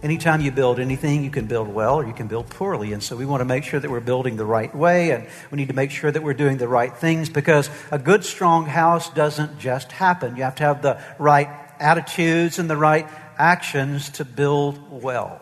Anytime you build anything, you can build well or you can build poorly. And so we want to make sure that we're building the right way and we need to make sure that we're doing the right things because a good, strong house doesn't just happen. You have to have the right attitudes and the right actions to build well.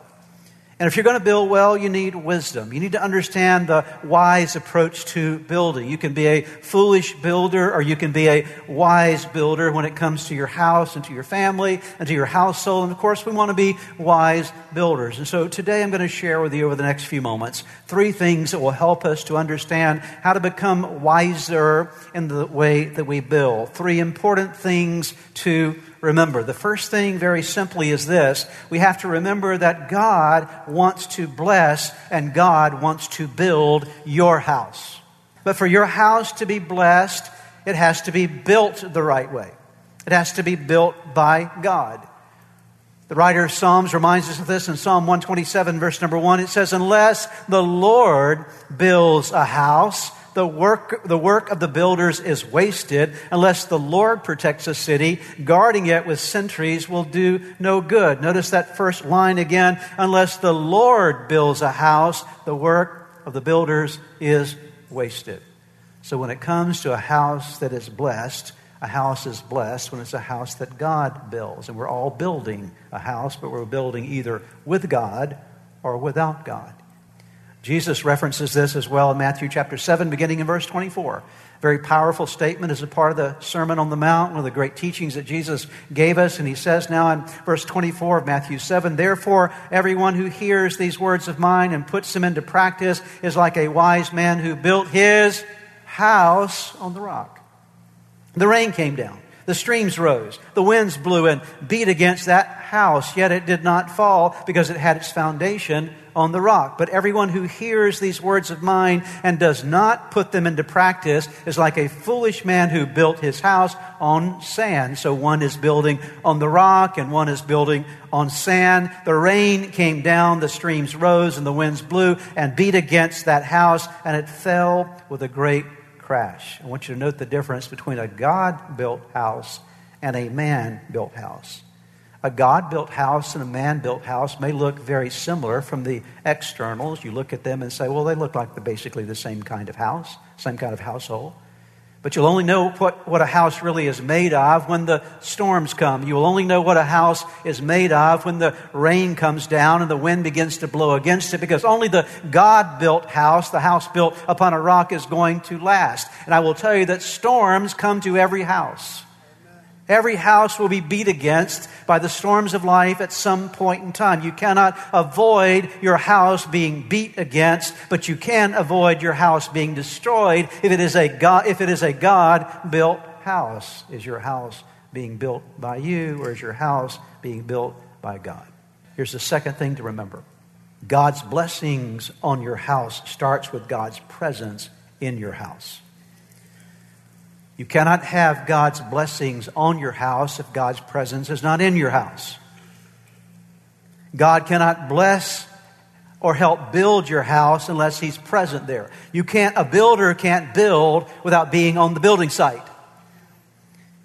And if you're going to build well, you need wisdom. You need to understand the wise approach to building. You can be a foolish builder or you can be a wise builder when it comes to your house and to your family and to your household. And of course, we want to be wise builders. And so today I'm going to share with you over the next few moments three things that will help us to understand how to become wiser in the way that we build. Three important things to remember. The first thing, very simply, is this we have to remember that God wants to bless and God wants to build your house. But for your house to be blessed, it has to be built the right way, it has to be built by God. The writer of Psalms reminds us of this in Psalm 127, verse number 1. It says, Unless the Lord builds a house, the work, the work of the builders is wasted. Unless the Lord protects a city, guarding it with sentries will do no good. Notice that first line again. Unless the Lord builds a house, the work of the builders is wasted. So when it comes to a house that is blessed, a house is blessed when it's a house that God builds. And we're all building a house, but we're building either with God or without God. Jesus references this as well in Matthew chapter 7, beginning in verse 24. Very powerful statement as a part of the Sermon on the Mount, one of the great teachings that Jesus gave us. And he says now in verse 24 of Matthew 7 Therefore, everyone who hears these words of mine and puts them into practice is like a wise man who built his house on the rock. The rain came down. The streams rose. The winds blew and beat against that house, yet it did not fall because it had its foundation on the rock. But everyone who hears these words of mine and does not put them into practice is like a foolish man who built his house on sand. So one is building on the rock and one is building on sand. The rain came down, the streams rose, and the winds blew and beat against that house, and it fell with a great crash. I want you to note the difference between a God built house and a man built house. A God built house and a man built house may look very similar from the externals. You look at them and say, well, they look like basically the same kind of house, same kind of household. But you'll only know what, what a house really is made of when the storms come. You will only know what a house is made of when the rain comes down and the wind begins to blow against it because only the God built house, the house built upon a rock, is going to last. And I will tell you that storms come to every house. Every house will be beat against by the storms of life at some point in time. You cannot avoid your house being beat against, but you can avoid your house being destroyed if it is a God, if it is a God built house. Is your house being built by you or is your house being built by God? Here's the second thing to remember. God's blessings on your house starts with God's presence in your house. You cannot have God's blessings on your house if God's presence is not in your house. God cannot bless or help build your house unless He's present there. You can't, a builder can't build without being on the building site.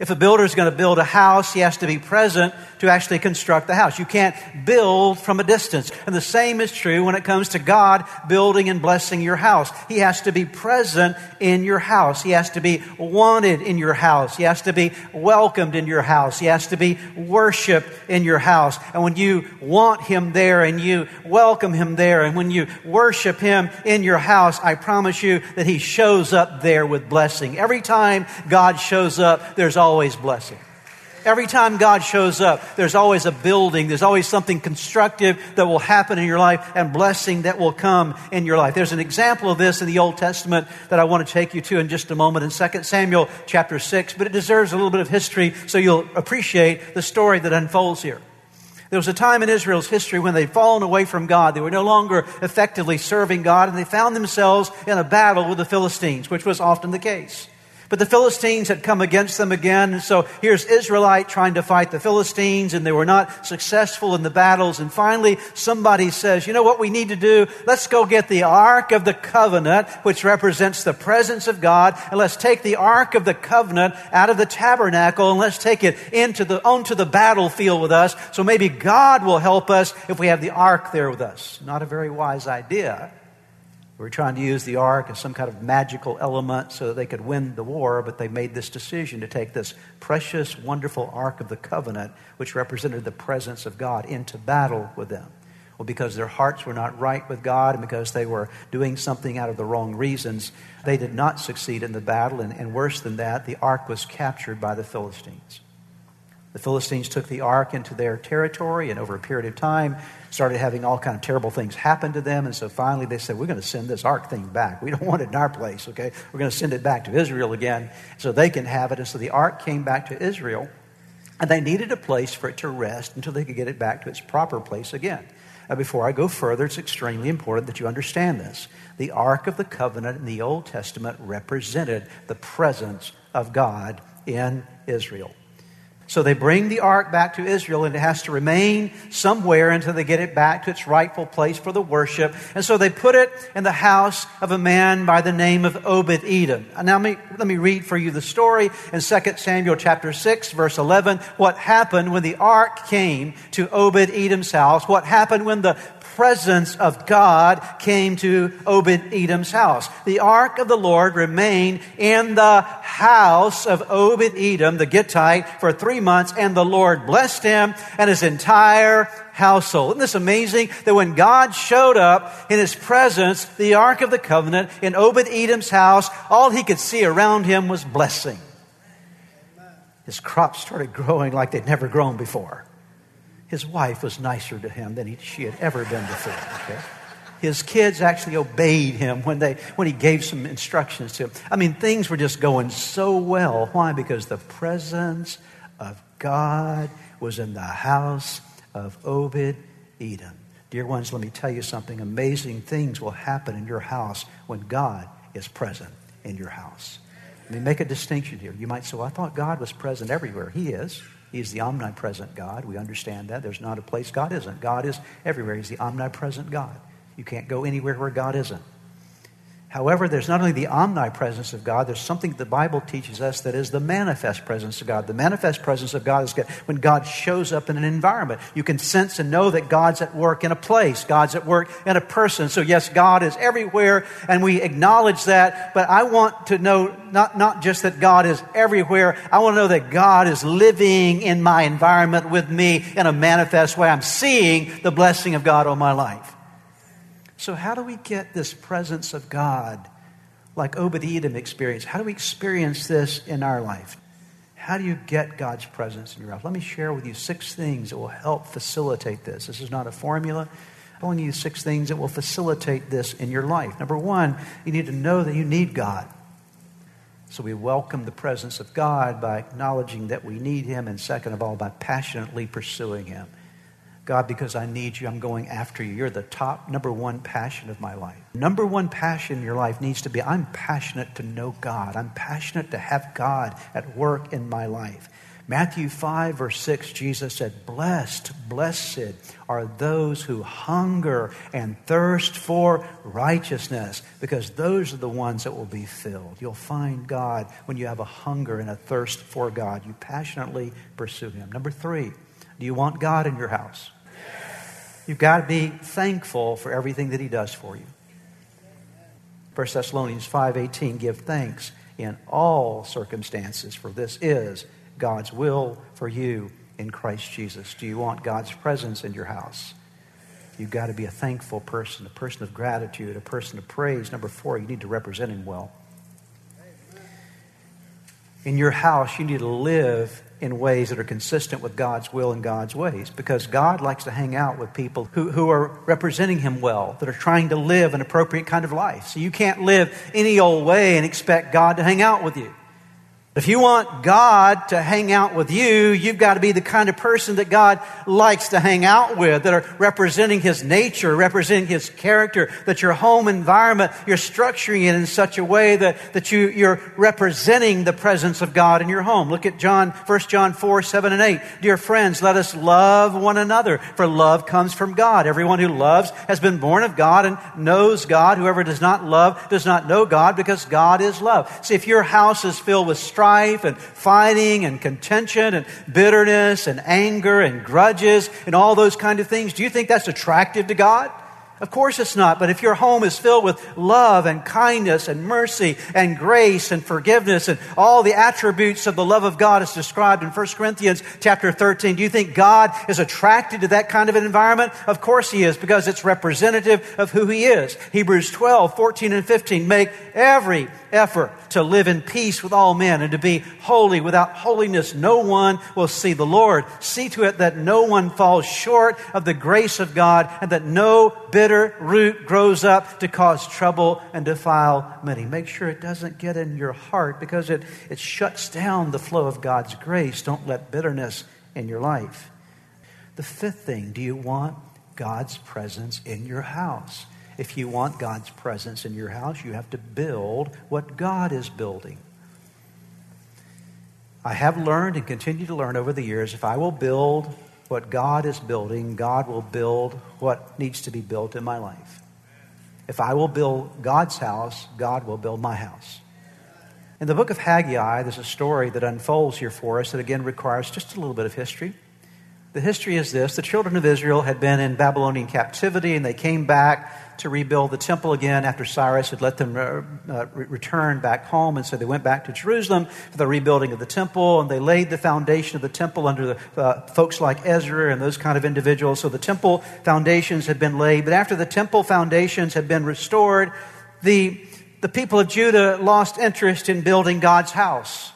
If a builder is going to build a house, he has to be present to actually construct the house. You can't build from a distance. And the same is true when it comes to God building and blessing your house. He has to be present in your house. He has to be wanted in your house. He has to be welcomed in your house. He has to be worshiped in your house. And when you want Him there and you welcome Him there and when you worship Him in your house, I promise you that He shows up there with blessing. Every time God shows up, there's always always blessing. Every time God shows up, there's always a building, there's always something constructive that will happen in your life and blessing that will come in your life. There's an example of this in the Old Testament that I want to take you to in just a moment in 2 Samuel chapter 6, but it deserves a little bit of history so you'll appreciate the story that unfolds here. There was a time in Israel's history when they'd fallen away from God. They were no longer effectively serving God, and they found themselves in a battle with the Philistines, which was often the case. But the Philistines had come against them again. And so here's Israelite trying to fight the Philistines, and they were not successful in the battles. And finally, somebody says, You know what we need to do? Let's go get the Ark of the Covenant, which represents the presence of God, and let's take the Ark of the Covenant out of the tabernacle and let's take it into the, onto the battlefield with us. So maybe God will help us if we have the Ark there with us. Not a very wise idea were trying to use the ark as some kind of magical element so that they could win the war, but they made this decision to take this precious, wonderful ark of the covenant, which represented the presence of God, into battle with them. Well, because their hearts were not right with God and because they were doing something out of the wrong reasons, they did not succeed in the battle. And, and worse than that, the ark was captured by the Philistines. The Philistines took the ark into their territory, and over a period of time, started having all kind of terrible things happen to them. And so finally, they said, "We're going to send this ark thing back. We don't want it in our place. Okay, we're going to send it back to Israel again, so they can have it." And so the ark came back to Israel, and they needed a place for it to rest until they could get it back to its proper place again. Now, before I go further, it's extremely important that you understand this. The Ark of the Covenant in the Old Testament represented the presence of God in Israel. So they bring the ark back to Israel, and it has to remain somewhere until they get it back to its rightful place for the worship. And so they put it in the house of a man by the name of Obed Edom. Now, let me, let me read for you the story in 2 Samuel chapter 6, verse 11. What happened when the ark came to Obed Edom's house? What happened when the presence of God came to Obed Edom's house. The ark of the Lord remained in the house of Obed Edom, the Gittite, for three months, and the Lord blessed him and his entire household. Isn't this amazing that when God showed up in his presence, the Ark of the Covenant in Obed Edom's house, all he could see around him was blessing. His crops started growing like they'd never grown before. His wife was nicer to him than he, she had ever been before. Okay? His kids actually obeyed him when, they, when he gave some instructions to them. I mean, things were just going so well. Why? Because the presence of God was in the house of Obed Edom. Dear ones, let me tell you something. Amazing things will happen in your house when God is present in your house. Let me make a distinction here. You might say, well, I thought God was present everywhere. He is. He's the omnipresent God. We understand that. There's not a place God isn't. God is everywhere. He's the omnipresent God. You can't go anywhere where God isn't. However, there's not only the omnipresence of God, there's something the Bible teaches us that is the manifest presence of God. The manifest presence of God is when God shows up in an environment. You can sense and know that God's at work in a place, God's at work in a person. So, yes, God is everywhere, and we acknowledge that, but I want to know not, not just that God is everywhere, I want to know that God is living in my environment with me in a manifest way. I'm seeing the blessing of God on my life. So, how do we get this presence of God like Obed Edom experienced? How do we experience this in our life? How do you get God's presence in your life? Let me share with you six things that will help facilitate this. This is not a formula. I'm telling you six things that will facilitate this in your life. Number one, you need to know that you need God. So we welcome the presence of God by acknowledging that we need Him, and second of all, by passionately pursuing Him. God, because I need you, I'm going after you. You're the top, number one passion of my life. Number one passion in your life needs to be I'm passionate to know God. I'm passionate to have God at work in my life. Matthew 5, verse 6, Jesus said, Blessed, blessed are those who hunger and thirst for righteousness, because those are the ones that will be filled. You'll find God when you have a hunger and a thirst for God. You passionately pursue Him. Number three, do you want God in your house? You've got to be thankful for everything that He does for you. 1 Thessalonians 5:18 give thanks in all circumstances for this is God's will for you in Christ Jesus. Do you want God's presence in your house? You've got to be a thankful person, a person of gratitude, a person of praise. Number 4, you need to represent him well. In your house, you need to live in ways that are consistent with God's will and God's ways because God likes to hang out with people who, who are representing Him well, that are trying to live an appropriate kind of life. So you can't live any old way and expect God to hang out with you. If you want God to hang out with you, you've got to be the kind of person that God likes to hang out with, that are representing His nature, representing His character, that your home environment, you're structuring it in such a way that, that you, you're representing the presence of God in your home. Look at John, 1 John 4, 7 and 8. Dear friends, let us love one another, for love comes from God. Everyone who loves has been born of God and knows God. Whoever does not love does not know God because God is love. See, if your house is filled with strife and fighting and contention and bitterness and anger and grudges and all those kind of things, do you think that's attractive to God? Of course it's not. But if your home is filled with love and kindness and mercy and grace and forgiveness and all the attributes of the love of God as described in 1 Corinthians chapter 13, do you think God is attracted to that kind of an environment? Of course he is because it's representative of who he is. Hebrews 12, 14 and 15 make every effort to live in peace with all men and to be holy. Without holiness, no one will see the Lord. See to it that no one falls short of the grace of God and that no bitter root grows up to cause trouble and defile many. Make sure it doesn't get in your heart because it, it shuts down the flow of God's grace. Don't let bitterness in your life. The fifth thing do you want God's presence in your house? If you want God's presence in your house, you have to build what God is building. I have learned and continue to learn over the years if I will build what God is building, God will build what needs to be built in my life. If I will build God's house, God will build my house. In the book of Haggai, there's a story that unfolds here for us that again requires just a little bit of history. The history is this the children of Israel had been in Babylonian captivity and they came back to rebuild the temple again after Cyrus had let them uh, uh, return back home. And so they went back to Jerusalem for the rebuilding of the temple, and they laid the foundation of the temple under the uh, folks like Ezra and those kind of individuals. So the temple foundations had been laid. But after the temple foundations had been restored, the, the people of Judah lost interest in building God's house.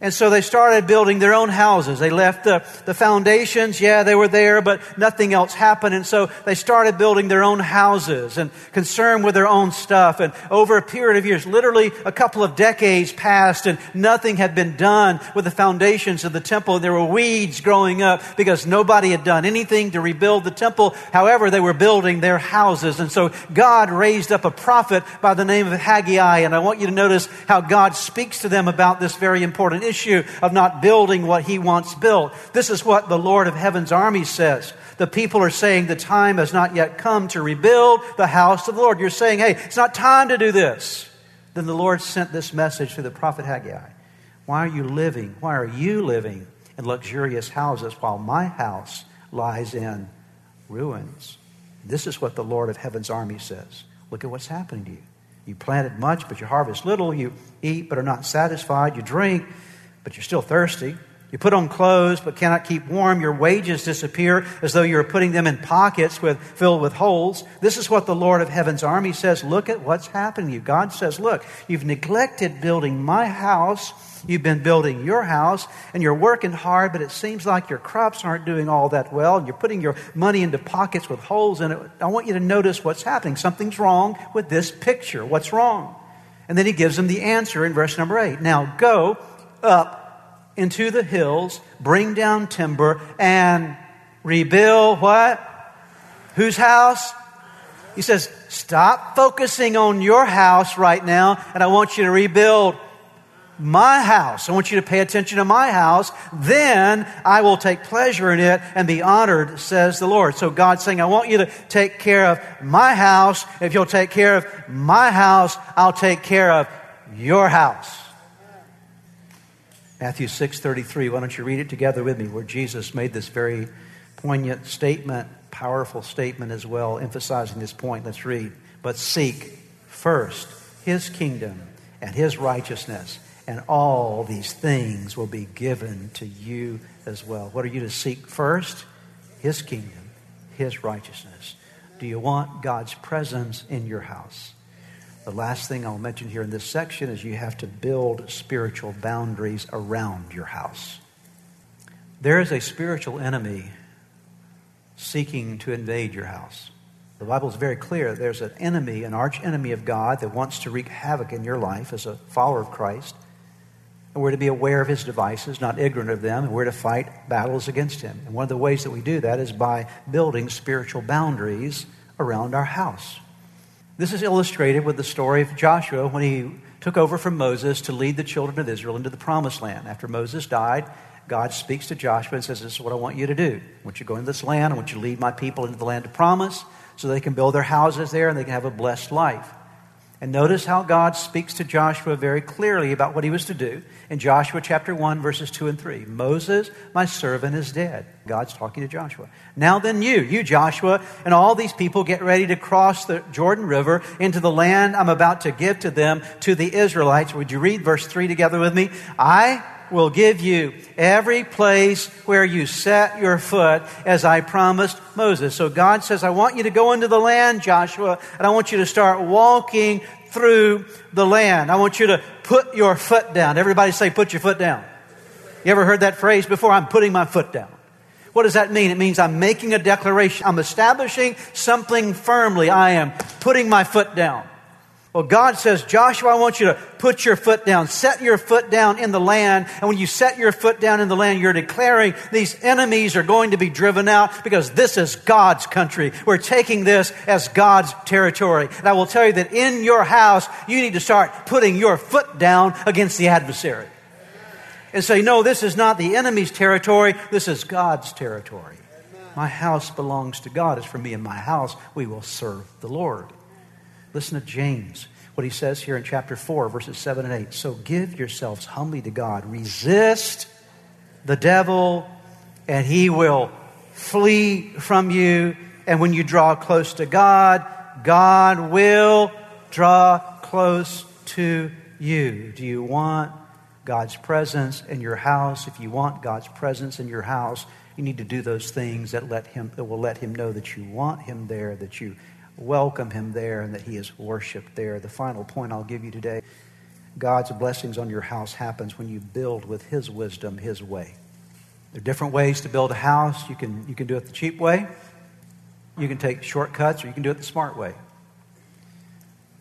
And so they started building their own houses. They left the, the foundations. Yeah, they were there, but nothing else happened. And so they started building their own houses and concerned with their own stuff. And over a period of years, literally a couple of decades passed and nothing had been done with the foundations of the temple. There were weeds growing up because nobody had done anything to rebuild the temple. However, they were building their houses. And so God raised up a prophet by the name of Haggai. And I want you to notice how God speaks to them about this very important issue issue of not building what he wants built. This is what the Lord of Heaven's army says. The people are saying the time has not yet come to rebuild the house of the Lord. You're saying, hey, it's not time to do this. Then the Lord sent this message to the prophet Haggai. Why are you living? Why are you living in luxurious houses while my house lies in ruins? This is what the Lord of Heaven's army says. Look at what's happening to you. You planted much, but you harvest little. You eat, but are not satisfied. You drink, but you're still thirsty. You put on clothes but cannot keep warm. Your wages disappear as though you're putting them in pockets with, filled with holes. This is what the Lord of Heaven's army says. Look at what's happening to you. God says, Look, you've neglected building my house. You've been building your house and you're working hard, but it seems like your crops aren't doing all that well. And you're putting your money into pockets with holes in it. I want you to notice what's happening. Something's wrong with this picture. What's wrong? And then he gives them the answer in verse number eight. Now go up into the hills, bring down timber, and rebuild what? Whose house? He says, Stop focusing on your house right now, and I want you to rebuild my house. I want you to pay attention to my house. Then I will take pleasure in it and be honored, says the Lord. So God's saying, I want you to take care of my house. If you'll take care of my house, I'll take care of your house. Matthew 6:33. Why don't you read it together with me where Jesus made this very poignant statement, powerful statement as well, emphasizing this point. Let's read. But seek first his kingdom and his righteousness, and all these things will be given to you as well. What are you to seek first? His kingdom, his righteousness. Do you want God's presence in your house? The last thing I'll mention here in this section is you have to build spiritual boundaries around your house. There is a spiritual enemy seeking to invade your house. The Bible is very clear. There's an enemy, an arch enemy of God that wants to wreak havoc in your life as a follower of Christ. And we're to be aware of his devices, not ignorant of them, and we're to fight battles against him. And one of the ways that we do that is by building spiritual boundaries around our house. This is illustrated with the story of Joshua when he took over from Moses to lead the children of Israel into the promised land. After Moses died, God speaks to Joshua and says, This is what I want you to do. I want you to go into this land. I want you to lead my people into the land of promise so they can build their houses there and they can have a blessed life. And notice how God speaks to Joshua very clearly about what he was to do in Joshua chapter 1, verses 2 and 3. Moses, my servant, is dead. God's talking to Joshua. Now then, you, you Joshua, and all these people get ready to cross the Jordan River into the land I'm about to give to them, to the Israelites. Would you read verse 3 together with me? I will give you every place where you set your foot as I promised Moses. So God says, I want you to go into the land, Joshua, and I want you to start walking through the land. I want you to put your foot down. Everybody say, put your foot down. You ever heard that phrase before? I'm putting my foot down. What does that mean? It means I'm making a declaration. I'm establishing something firmly. I am putting my foot down. Well, God says, Joshua, I want you to put your foot down, set your foot down in the land. And when you set your foot down in the land, you're declaring these enemies are going to be driven out because this is God's country. We're taking this as God's territory. And I will tell you that in your house, you need to start putting your foot down against the adversary. And say, no, this is not the enemy's territory. This is God's territory. My house belongs to God. As for me and my house, we will serve the Lord. Listen to James, what he says here in chapter 4, verses 7 and 8. So give yourselves humbly to God, resist the devil, and he will flee from you. And when you draw close to God, God will draw close to you. Do you want God's presence in your house? If you want God's presence in your house, you need to do those things that let him that will let him know that you want him there, that you welcome him there and that he is worshiped there. The final point I'll give you today God's blessings on your house happens when you build with his wisdom, his way. There are different ways to build a house. You can, you can do it the cheap way, you can take shortcuts, or you can do it the smart way.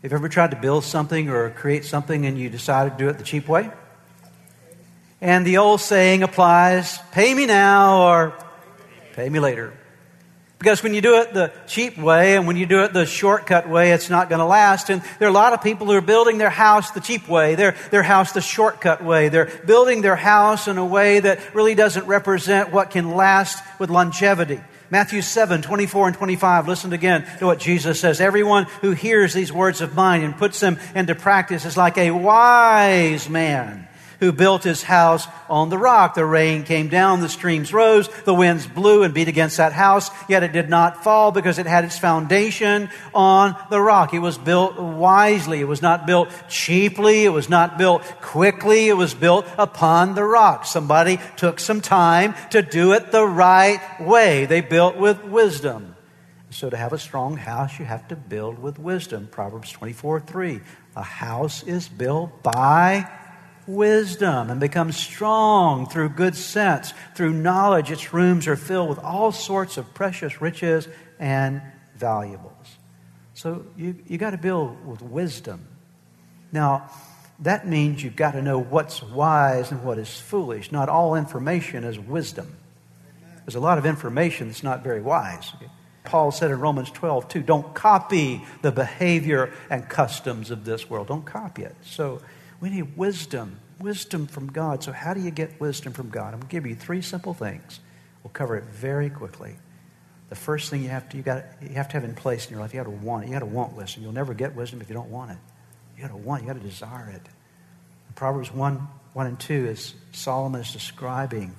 Have you ever tried to build something or create something and you decided to do it the cheap way? And the old saying applies pay me now or pay me later. Because when you do it the cheap way and when you do it the shortcut way, it's not going to last. And there are a lot of people who are building their house the cheap way, their, their house the shortcut way. They're building their house in a way that really doesn't represent what can last with longevity. Matthew 7, 24 and 25. Listen again to what Jesus says. Everyone who hears these words of mine and puts them into practice is like a wise man who built his house on the rock. The rain came down, the streams rose, the winds blew and beat against that house, yet it did not fall because it had its foundation on the rock. It was built wisely. It was not built cheaply. It was not built quickly. It was built upon the rock. Somebody took some time to do it the right way. They built with wisdom. So to have a strong house, you have to build with wisdom. Proverbs 24, 3. A house is built by wisdom and becomes strong through good sense, through knowledge. Its rooms are filled with all sorts of precious riches and valuables. So you, you got to build with wisdom. Now, that means you've got to know what's wise and what is foolish. Not all information is wisdom. There's a lot of information that's not very wise. Paul said in Romans 12, too, don't copy the behavior and customs of this world. Don't copy it. So we need wisdom, wisdom from God. So, how do you get wisdom from God? I'm going to give you three simple things. We'll cover it very quickly. The first thing you have to you got you have to have in place in your life, you got to want it. You got to want wisdom. You'll never get wisdom if you don't want it. You got to want. You got to desire it. Proverbs one one and two is Solomon is describing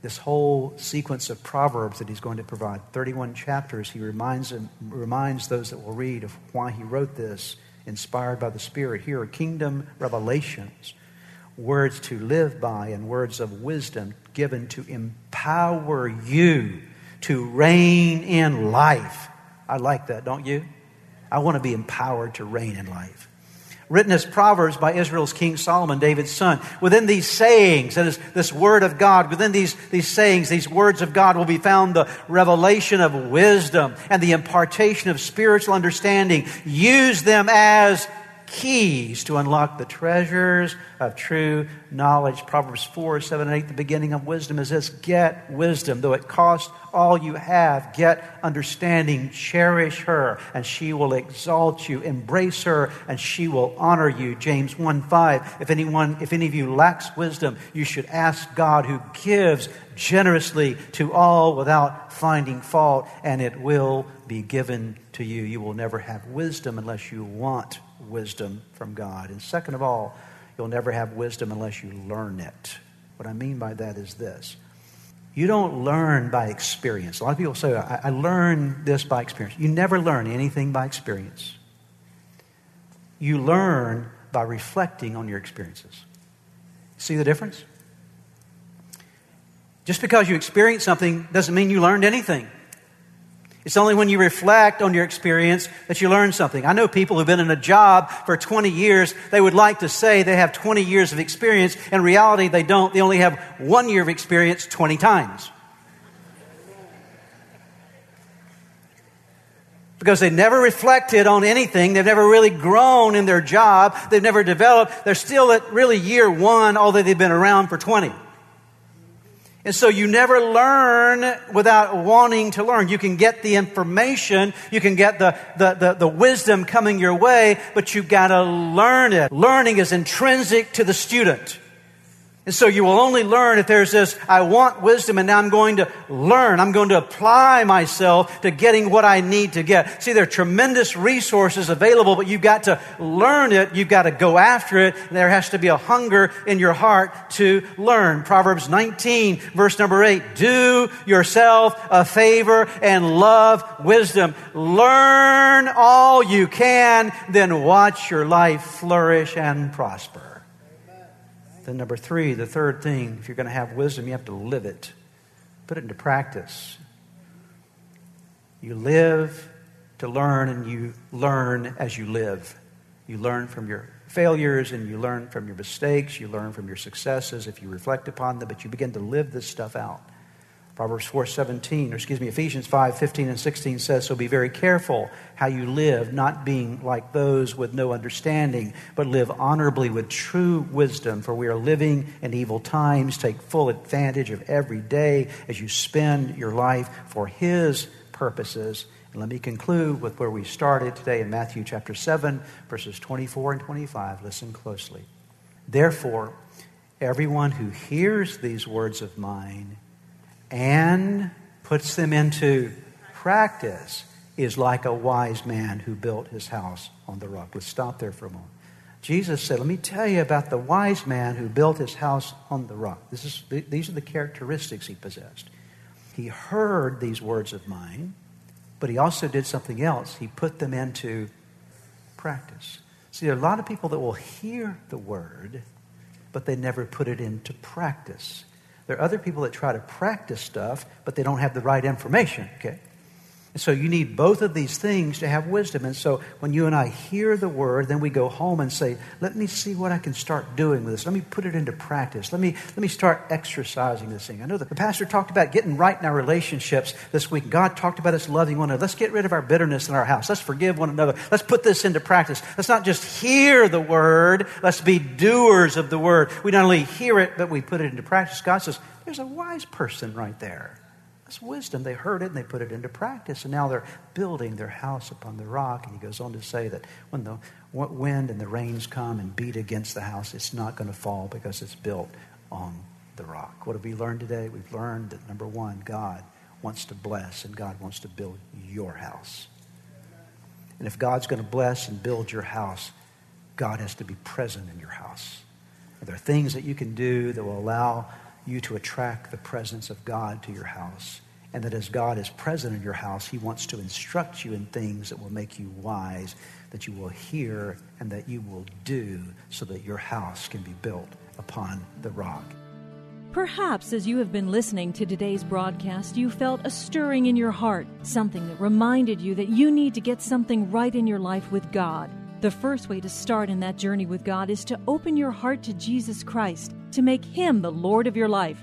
this whole sequence of proverbs that he's going to provide. Thirty-one chapters. He reminds him, reminds those that will read of why he wrote this inspired by the Spirit. Here are kingdom revelations, words to live by, and words of wisdom given to empower you to reign in life. I like that, don't you? I want to be empowered to reign in life. Written as Proverbs by Israel's King Solomon, David's son. Within these sayings, that is this word of God, within these, these sayings, these words of God will be found the revelation of wisdom and the impartation of spiritual understanding. Use them as keys to unlock the treasures of true knowledge. Proverbs 4, 7, and 8, the beginning of wisdom is this get wisdom, though it cost all you have. Get understanding, cherish her, and she will exalt you. Embrace her, and she will honor you. James 1, 5. If anyone, if any of you lacks wisdom, you should ask God who gives generously to all without finding fault, and it will be given to you. You will never have wisdom unless you want wisdom from God. And second of all, you'll never have wisdom unless you learn it. What I mean by that is this you don't learn by experience. A lot of people say, I, I learn this by experience. You never learn anything by experience. You learn by reflecting on your experiences. See the difference? Just because you experience something doesn't mean you learned anything. It's only when you reflect on your experience that you learn something. I know people who've been in a job for 20 years. They would like to say they have 20 years of experience. In reality, they don't. They only have one year of experience 20 times. Because they never reflected on anything. They've never really grown in their job. They've never developed. They're still at really year one, although they've been around for 20. And so you never learn without wanting to learn. You can get the information, you can get the, the, the, the wisdom coming your way, but you've got to learn it. Learning is intrinsic to the student. And so you will only learn if there's this, I want wisdom and now I'm going to learn. I'm going to apply myself to getting what I need to get. See, there are tremendous resources available, but you've got to learn it. You've got to go after it. there has to be a hunger in your heart to learn. Proverbs 19 verse number 8. Do yourself a favor and love wisdom. Learn all you can, then watch your life flourish and prosper. Then, number three, the third thing, if you're going to have wisdom, you have to live it, put it into practice. You live to learn, and you learn as you live. You learn from your failures, and you learn from your mistakes. You learn from your successes if you reflect upon them, but you begin to live this stuff out. Proverbs 4:17, or excuse me, Ephesians 5:15 and 16 says, "So be very careful how you live, not being like those with no understanding, but live honorably with true wisdom, for we are living in evil times. Take full advantage of every day as you spend your life for his purposes." And let me conclude with where we started today in Matthew chapter 7, verses 24 and 25. Listen closely. Therefore, everyone who hears these words of mine and puts them into practice is like a wise man who built his house on the rock. Let's stop there for a moment. Jesus said, Let me tell you about the wise man who built his house on the rock. This is, these are the characteristics he possessed. He heard these words of mine, but he also did something else. He put them into practice. See, there are a lot of people that will hear the word, but they never put it into practice. There are other people that try to practice stuff, but they don't have the right information, okay? And so you need both of these things to have wisdom. And so when you and I hear the word, then we go home and say, let me see what I can start doing with this. Let me put it into practice. Let me, let me start exercising this thing. I know that the pastor talked about getting right in our relationships this week. God talked about us loving one another. Let's get rid of our bitterness in our house. Let's forgive one another. Let's put this into practice. Let's not just hear the word. Let's be doers of the word. We not only hear it, but we put it into practice. God says, there's a wise person right there. That's wisdom. They heard it and they put it into practice. And now they're building their house upon the rock. And he goes on to say that when the wind and the rains come and beat against the house, it's not going to fall because it's built on the rock. What have we learned today? We've learned that number one, God wants to bless and God wants to build your house. And if God's going to bless and build your house, God has to be present in your house. Are There things that you can do that will allow you to attract the presence of God to your house. And that as God is present in your house, He wants to instruct you in things that will make you wise, that you will hear, and that you will do so that your house can be built upon the rock. Perhaps as you have been listening to today's broadcast, you felt a stirring in your heart, something that reminded you that you need to get something right in your life with God. The first way to start in that journey with God is to open your heart to Jesus Christ, to make Him the Lord of your life,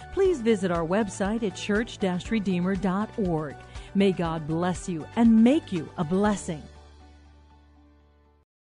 please visit our website at church-redeemer.org. May God bless you and make you a blessing.